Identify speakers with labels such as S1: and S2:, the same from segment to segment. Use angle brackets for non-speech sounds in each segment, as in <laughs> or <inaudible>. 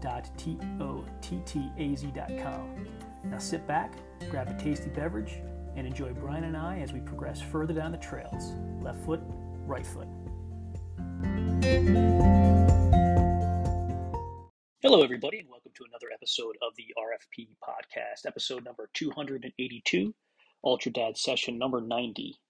S1: www.tottaz.com. Now sit back, grab a tasty beverage, and enjoy Bryan and I as we progress further down the trails. Left foot, right foot. Hello, everybody, and welcome to another episode of the RFP podcast, episode number 282, Ultra Dad session number 90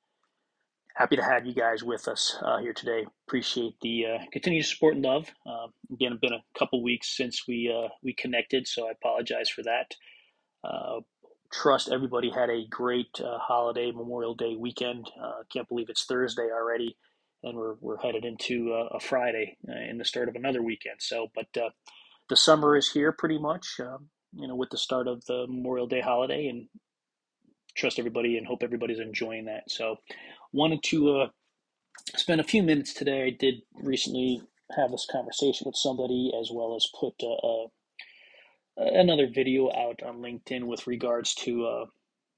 S1: happy to have you guys with us uh, here today. Appreciate the uh, continued support and love. Uh, again, it's been a couple weeks since we uh, we connected, so I apologize for that. Uh, trust everybody had a great uh, holiday Memorial Day weekend. can't believe it's Thursday already, and we're we're headed into a Friday in the start of another weekend. So, but the summer is here pretty much. Um, you know, with the start of the Memorial Day holiday, and trust everybody and hope everybody's enjoying that. So, wanted to uh, spend a few minutes today. I did recently have this conversation with somebody, as well as put uh, another video out on LinkedIn with regards to uh,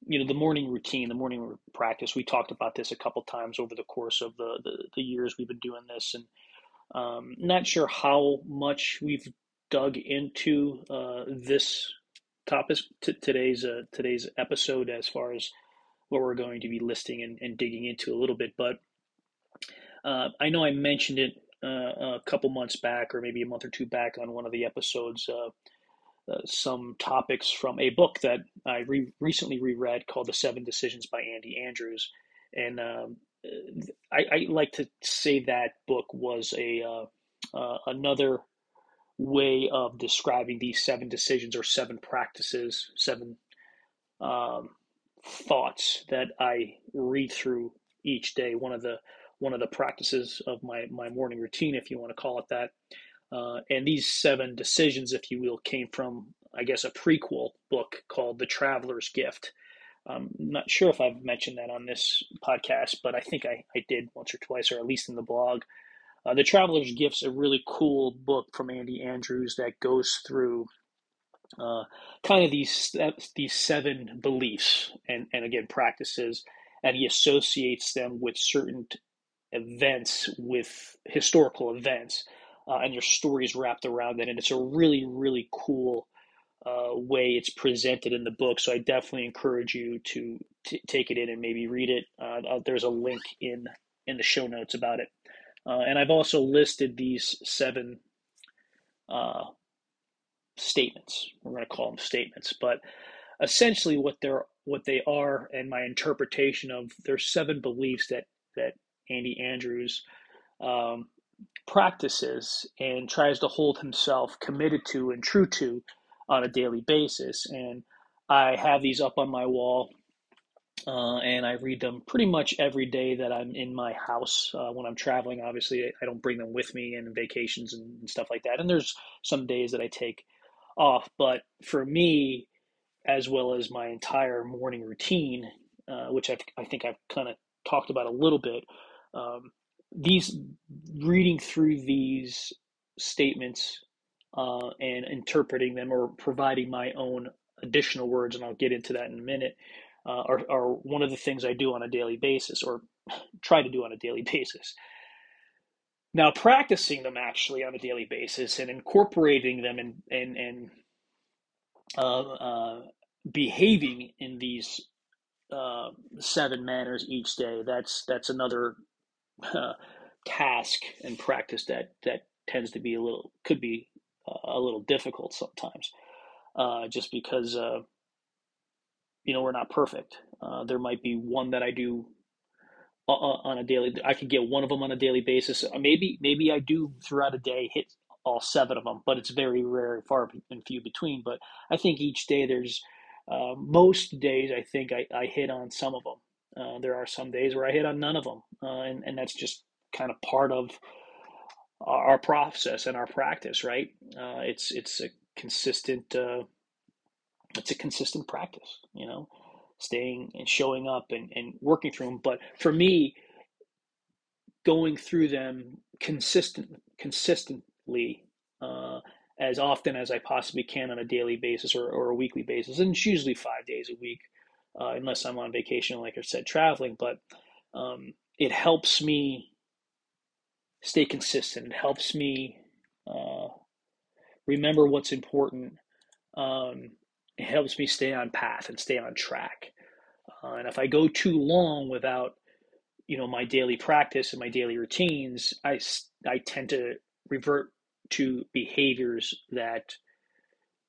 S1: you know the morning routine, the morning practice. We talked about this a couple times over the course of the the, the years we've been doing this, and um, not sure how much we've dug into uh, this topic t- today's uh, today's episode as far as what we're going to be listing and, and digging into a little bit. But uh, I know I mentioned it uh, a couple months back, or maybe a month or two back, on one of the episodes. Uh, uh some topics from a book that I re- recently reread called "The Seven Decisions" by Andy Andrews, and um, I, I, like to say that book was a uh, uh, another way of describing these seven decisions or seven practices, seven um, thoughts that I read through each day. One of the one of the practices of my my morning routine, if you want to call it that. Uh, and these seven decisions, if you will, came from I guess a prequel book called The Traveler's Gift. I'm not sure if I've mentioned that on this podcast, but I think I, I did once or twice, or at least in the blog. Uh, the Traveler's Gift's a really cool book from Andy Andrews that goes through uh, kind of these these seven beliefs and and again practices, and he associates them with certain events, with historical events, uh, and there's stories wrapped around it, and it's a really really cool. Uh, way it's presented in the book, so I definitely encourage you to t- take it in and maybe read it. Uh, there's a link in in the show notes about it, uh, and I've also listed these seven uh, statements. We're going to call them statements, but essentially what they're what they are and my interpretation of their seven beliefs that that Andy Andrews um, practices and tries to hold himself committed to and true to on a daily basis. And I have these up on my wall. Uh, and I read them pretty much every day that I'm in my house. Uh, when I'm traveling, obviously, I don't bring them with me in vacations and, and stuff like that. And there's some days that I take off. But for me, as well as my entire morning routine, uh, which I've, i think I've kind of talked about a little bit, um, these reading through these statements uh, and interpreting them or providing my own additional words, and I'll get into that in a minute, uh, are, are one of the things I do on a daily basis or try to do on a daily <laughs> basis. Now, practicing them actually on a daily basis and incorporating them and and and uh, uh, behaving in these uh, seven manners each day that's that's another uh, task and practice that that tends to be a little could be a little difficult sometimes, uh, just because uh, you know we're not perfect. there might be one that I do on a daily. I could get one of them on a daily basis. Uh, maybe maybe I do throughout a day hit all seven of them, but it's very rare, far and few between. But I think each day there's uh, most days I think I, I hit on some of them. Uh, there are some days where I hit on none of them, uh, and and that's just kind of part of our process and our practice, right? Uh, it's it's a consistent. Uh, it's a consistent practice, you know, staying and showing up and, and working through them. But for me, going through them consistent consistently uh, as often as I possibly can on a daily basis or, or a weekly basis, and it's usually five days a week, uh, unless I'm on vacation, like I said, traveling. But um, it helps me stay consistent. It helps me uh, remember what's important. Um, it helps me stay on path and stay on track. Uh, and if I go too long without, you know, my daily practice and my daily routines, I, I tend to revert to behaviors that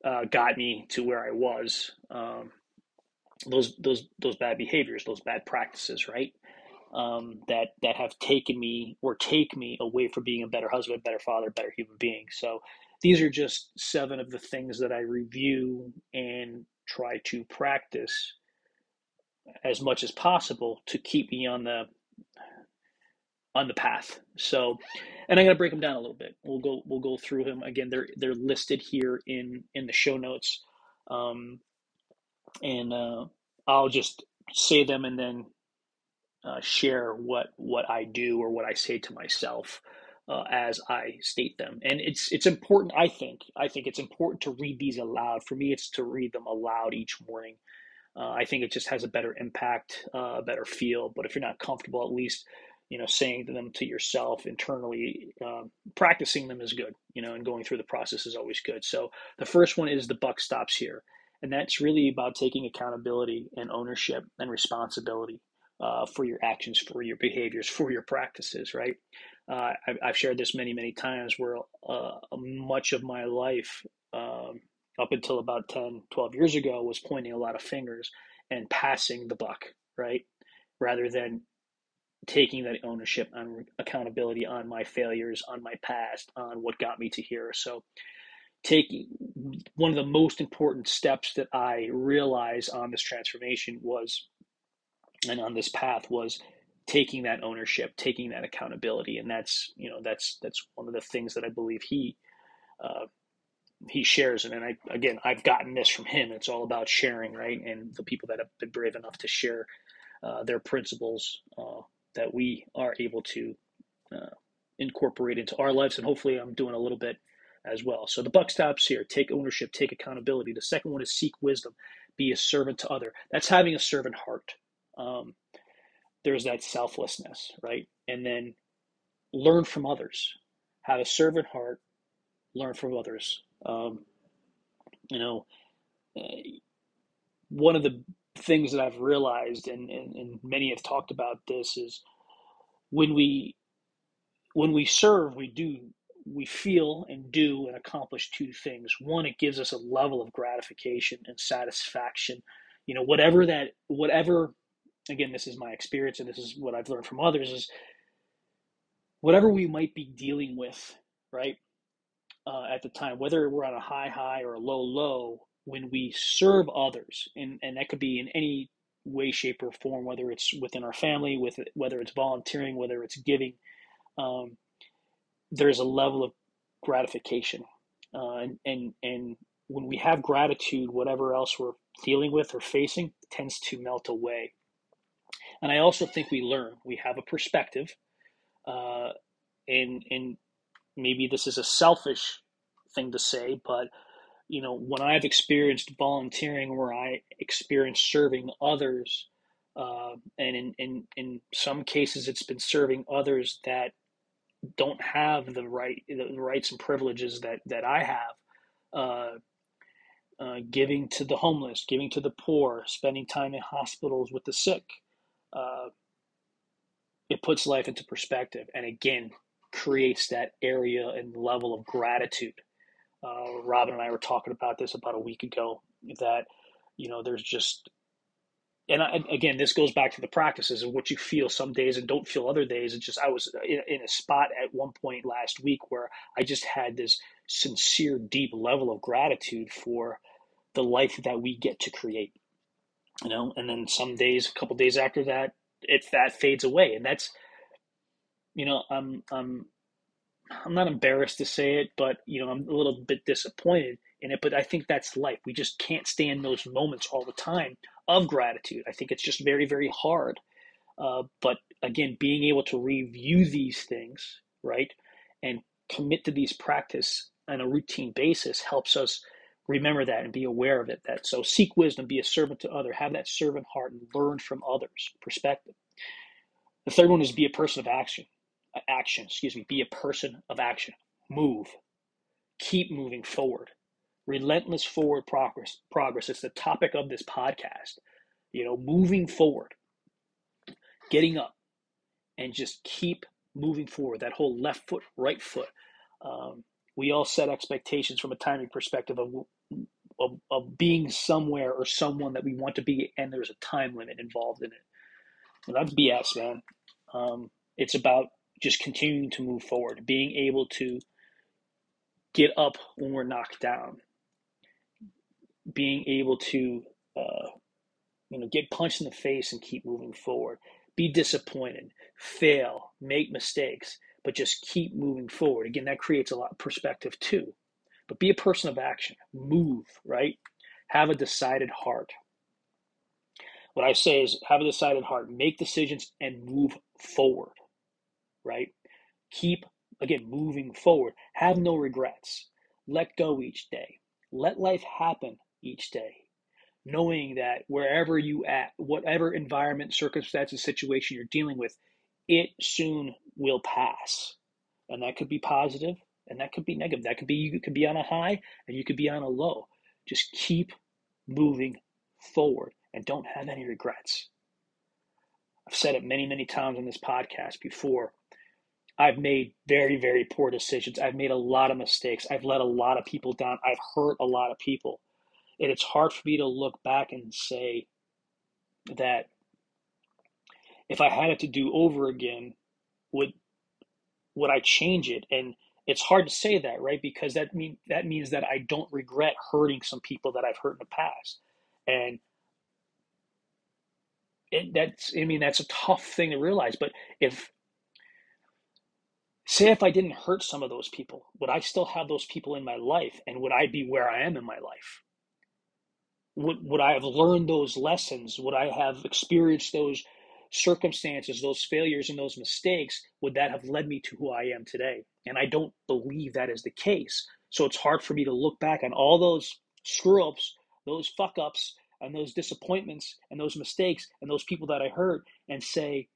S1: uh, got me to where I was. Um, those those those bad behaviors, those bad practices, right? Um, that that have taken me or take me away from being a better husband, better father, better human being. So these are just seven of the things that I review and try to practice as much as possible to keep me on the on the path. So, and I'm going to break them down a little bit. We'll go we'll go through them again. They're they're listed here in in the show notes, um, and uh, I'll just say them and then uh, share what what I do or what I say to myself uh, as I state them. And it's it's important. I think I think it's important to read these aloud. For me, it's to read them aloud each morning. Uh, I think it just has a better impact, uh, a better feel. But if you're not comfortable, at least you know saying them to yourself internally, um, practicing them is good. You know, and going through the process is always good. So the first one is the buck stops here, and that's really about taking accountability and ownership and responsibility. Uh, for your actions, for your behaviors, for your practices, right? Uh, I've, shared this many, many times where uh, much of my life, um, up until about 10, 12 years ago, was pointing a lot of fingers and passing the buck, right? Rather than taking that ownership and accountability on my failures, on my past, on what got me to here. So, taking one of the most important steps that I realized on this transformation was, and on this path was taking that ownership, taking that accountability, and that's you know that's that's one of the things that I believe he uh, he shares. And, and I again I've gotten this from him. It's all about sharing, right? And the people that have been brave enough to share uh, their principles uh, that we are able to uh, incorporate into our lives, and hopefully I'm doing a little bit as well. So the buck stops here. Take ownership, take accountability. The second one is seek wisdom, be a servant to other. That's having a servant heart. Um, there's that selflessness, right? And then learn from others. Have a servant heart. Learn from others. Um, you know, uh, one of the things that I've realized, and, and, and many have talked about this, is when we when we serve, we do we feel and do and accomplish two things. One, it gives us a level of gratification and satisfaction. You know, whatever that whatever again, this is my experience and this is what I've learned from others is whatever we might be dealing with, right, uh, at the time, whether we're on a high high or a low low, when we serve others, and, and that could be in any way, shape, or form, whether it's within our family, with whether it's volunteering, whether it's giving, um, there's a level of gratification, uh, and and and when we have gratitude, whatever else we're dealing with or facing tends to melt away. And I also think we learn. We have a perspective, uh, and and maybe this is a selfish thing to say, but you know, when I've experienced volunteering, where I experienced serving others, uh, and in, in in some cases, it's been serving others that don't have the right the rights and privileges that that I have. Uh, uh, giving to the homeless, giving to the poor, spending time in hospitals with the sick, uh, it puts life into perspective and again creates that area and level of gratitude. Uh, Robin and I were talking about this about a week ago that, you know, there's just, and I, again, this goes back to the practices of what you feel some days and don't feel other days. It's just, I was in, in a spot at one point last week where I just had this sincere, deep level of gratitude for the life that we get to create you know, and then some days, a couple days after that, it that fades away, and that's, you know, I'm I'm I'm not embarrassed to say it, but you know, I'm a little bit disappointed in it. But I think that's life. We just can't stand those moments all the time of gratitude. I think it's just very, very hard. Uh, but again, being able to review these things, right, and commit to these practice on a routine basis helps us remember that and be aware of it. That so seek wisdom, be a servant to other, have that servant heart, and learn from others' perspective. The third one is be a person of action. Action, excuse me. Be a person of action. Move. Keep moving forward. Relentless forward progress. Progress. It's the topic of this podcast. You know, moving forward, getting up, and just keep moving forward. That whole left foot, right foot. Um, we all set expectations from a timing perspective of, of, of being somewhere or someone that we want to be, and there's a time limit involved in it. And that's BS, man. Um, it's about just continuing to move forward, being able to get up when we're knocked down, being able to, uh, you know, get punched in the face and keep moving forward. Be disappointed, fail, make mistakes, but just keep moving forward. Again, that creates a lot of perspective too. But be a person of action. Move, right? Have a decided heart. What I say is have a decided heart, make decisions and move forward, right? Keep, again, moving forward. Have no regrets. Let go each day. Let life happen each day. Knowing that wherever you at, whatever environment, circumstances, situation you're dealing with, it soon will pass. And that could be positive and that could be negative. That could be you could be on a high and you could be on a low. Just keep moving forward and don't have any regrets. I've said it many, many times on this podcast before. I've made very, very poor decisions. I've made a lot of mistakes. I've let a lot of people down. I've hurt a lot of people. And it's hard for me to look back and say that if I had it to do over again, would would I change it? And it's hard to say that, right? Because that mean that means that I don't regret hurting some people that I've hurt in the past, and it, that's I mean that's a tough thing to realize. But if say if I didn't hurt some of those people, would I still have those people in my life, and would I be where I am in my life? Would would I have learned those lessons? Would I have experienced those circumstances, those failures, and those mistakes, would that have led me to who I am today? And I don't believe that is the case. So it's hard for me to look back on all those screw ups, those fuck ups, and those disappointments, and those mistakes, and those people that I hurt, and say,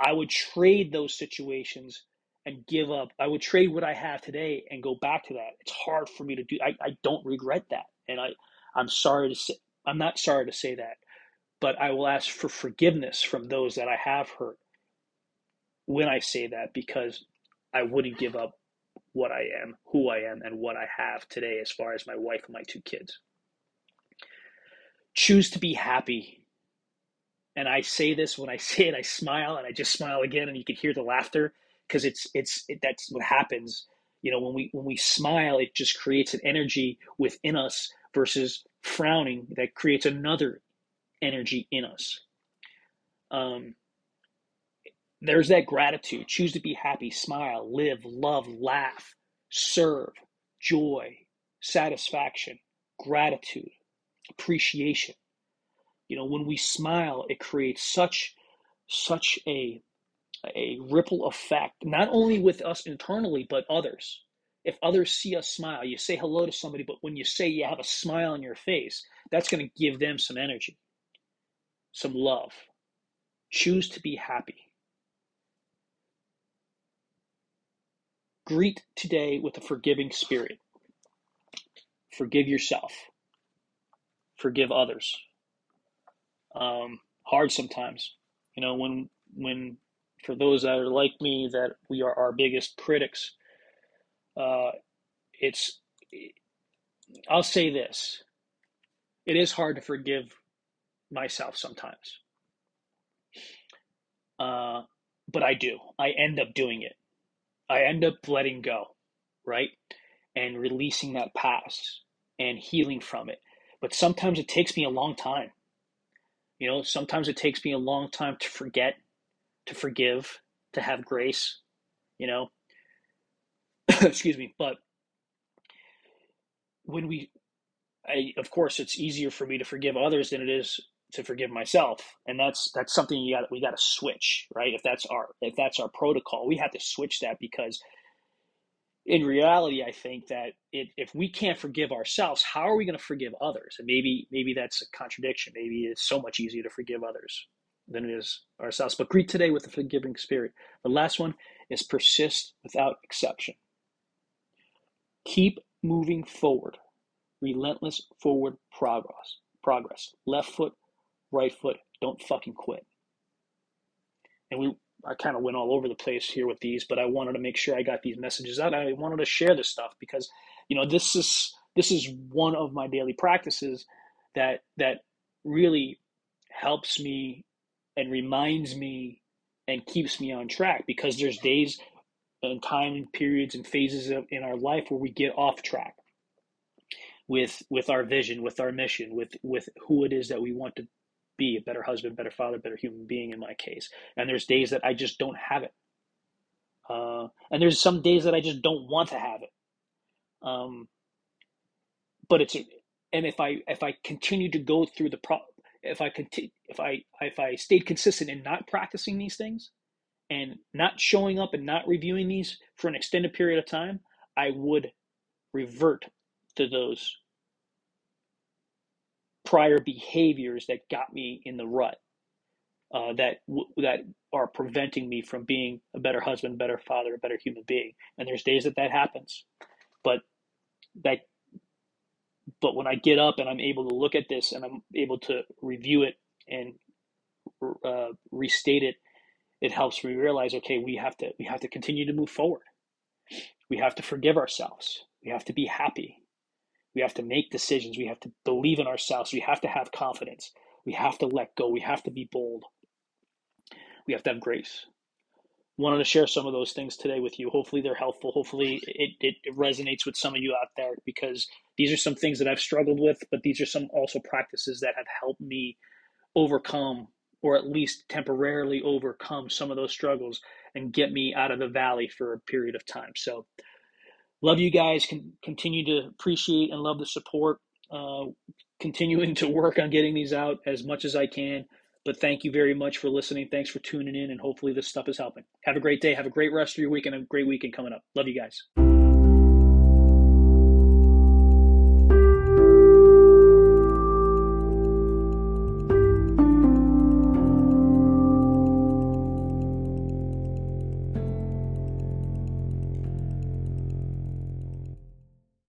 S1: I would trade those situations and give up. I would trade what I have today and go back to that. It's hard for me to do. I, I don't regret that. And I, I'm sorry to say, I'm not sorry to say that but I will ask for forgiveness from those that I have hurt when I say that because I wouldn't give up what I am, who I am, and what I have today as far as my wife and my two kids. Choose to be happy. And I say this when I <laughs> say it, I smile and I just smile again, and you can hear the laughter because it's it's it, that's what happens. You know, when we when we smile, it just creates an energy within us versus frowning that creates another energy in us. Um, there's that gratitude. Choose to be happy, smile, live, love, laugh, serve, joy, satisfaction, gratitude, appreciation. You know, when we smile, it creates such such a a ripple effect, not only with us internally, but others. If others see us smile, you say hello to somebody, but when you say you have a smile on your face, that's going to give them some energy some love. Choose to be happy. Greet today with a forgiving spirit. Forgive yourself. Forgive others. Um, hard sometimes, you know, when when for those that are like me, that we are our biggest critics. Uh, it's I'll say this: it is hard to forgive myself sometimes. Uh, but I do. I end up doing it. I end up letting go, right? And releasing that past and healing from it. But sometimes it takes me a long time. You know, sometimes it takes me a long time to forget, to forgive, to have grace, you know. <coughs> excuse me, but when we, I, of course, it's easier for me to forgive others than it is to forgive myself, and that's that's something you got we got to switch, right? If that's our if that's our protocol, we have to switch that because in reality, I think that it, if we can't forgive ourselves, how are we going to forgive others? And maybe maybe that's a contradiction. Maybe it's so much easier to forgive others than it is ourselves. But greet today with a forgiving spirit. The last one is persist without exception. Keep moving forward. Relentless forward progress. Progress. Left foot, right foot. Don't fucking quit. And we I kind of went all over the place here with these, but I wanted to make sure I got these messages out. I wanted to share this stuff because, you know, this is this is one of my daily practices that that really helps me and reminds me and keeps me on track because there's days and time periods and phases of, in our life where we get off track with with our vision, with our mission, with with who it is that we want to be a better husband, better father, better human being in my case. And there's days that I just don't have it. Uh, and there's some days that I just don't want to have it. Um, but it's and if I if I continue to go through the pro if I continue if I if I stayed consistent in not practicing these things and not showing up and not reviewing these for an extended period of time, I would revert to those prior behaviors that got me in the rut uh, that that are preventing me from being a better husband, better father, a better human being. And there's days that that happens, but that but when I get up and I'm able to look at this and I'm able to review it and uh, restate it, it helps me realize okay, we have to we have to continue to move forward. We have to forgive ourselves. We have to be happy. We have to make decisions. We have to believe in ourselves. We have to have confidence. We have to let go. We have to be bold. We have to have grace. Wanted to share some of those things today with you. Hopefully, they're helpful. Hopefully, it, it, resonates with some of you out there because these are some things that I've struggled with, but these are some also practices that have helped me overcome or at least temporarily overcome some of those struggles and get me out of the valley for a period of time. So, love you guys. Can continue to appreciate and love the support. Uh, continuing to work on getting these out as much as I can. But thank you very much for listening. Thanks for tuning in, and hopefully this stuff is helping. Have a great day. Have a great rest of your week and a great weekend coming up. Love you guys.